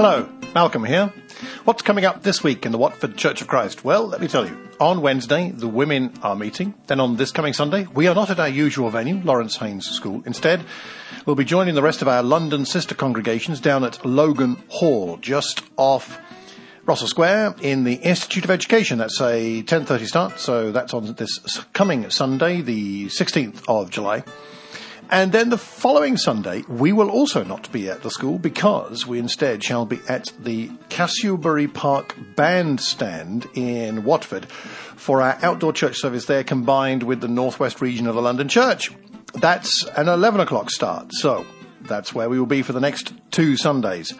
Hello, Malcolm here. What's coming up this week in the Watford Church of Christ? Well, let me tell you. On Wednesday, the women are meeting. Then on this coming Sunday, we are not at our usual venue, Laurance Haines School. Instead, we'll be joining the rest of our London sister congregations down at Logan Hall, just off Russell Square in the Institute of Education. That's a 10.30 start, so that's on this coming Sunday, the 16th of July. And then the following Sunday, we will also not be at the school because we instead shall be at the Cassiobury Park Bandstand in Watford for our outdoor church service there combined with the northwest region of the London Church. That's an 11 o'clock start, so that's where we will be for the next two Sundays.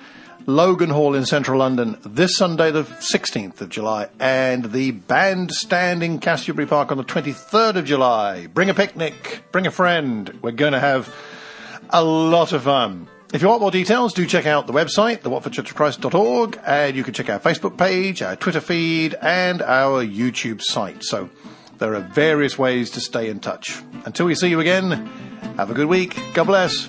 Logan Hall in central London this Sunday, the 16th of July, and the bandstand in Cassiobury Park on the 23rd of July. Bring a picnic, bring a friend. We're going to have a lot of fun. If you want more details, do check out the website, thewatfordchurchofchrist.org, and you can check our Facebook page, our Twitter feed, and our YouTube site. So there are various ways to stay in touch. Until we see you again, have a good week. God bless.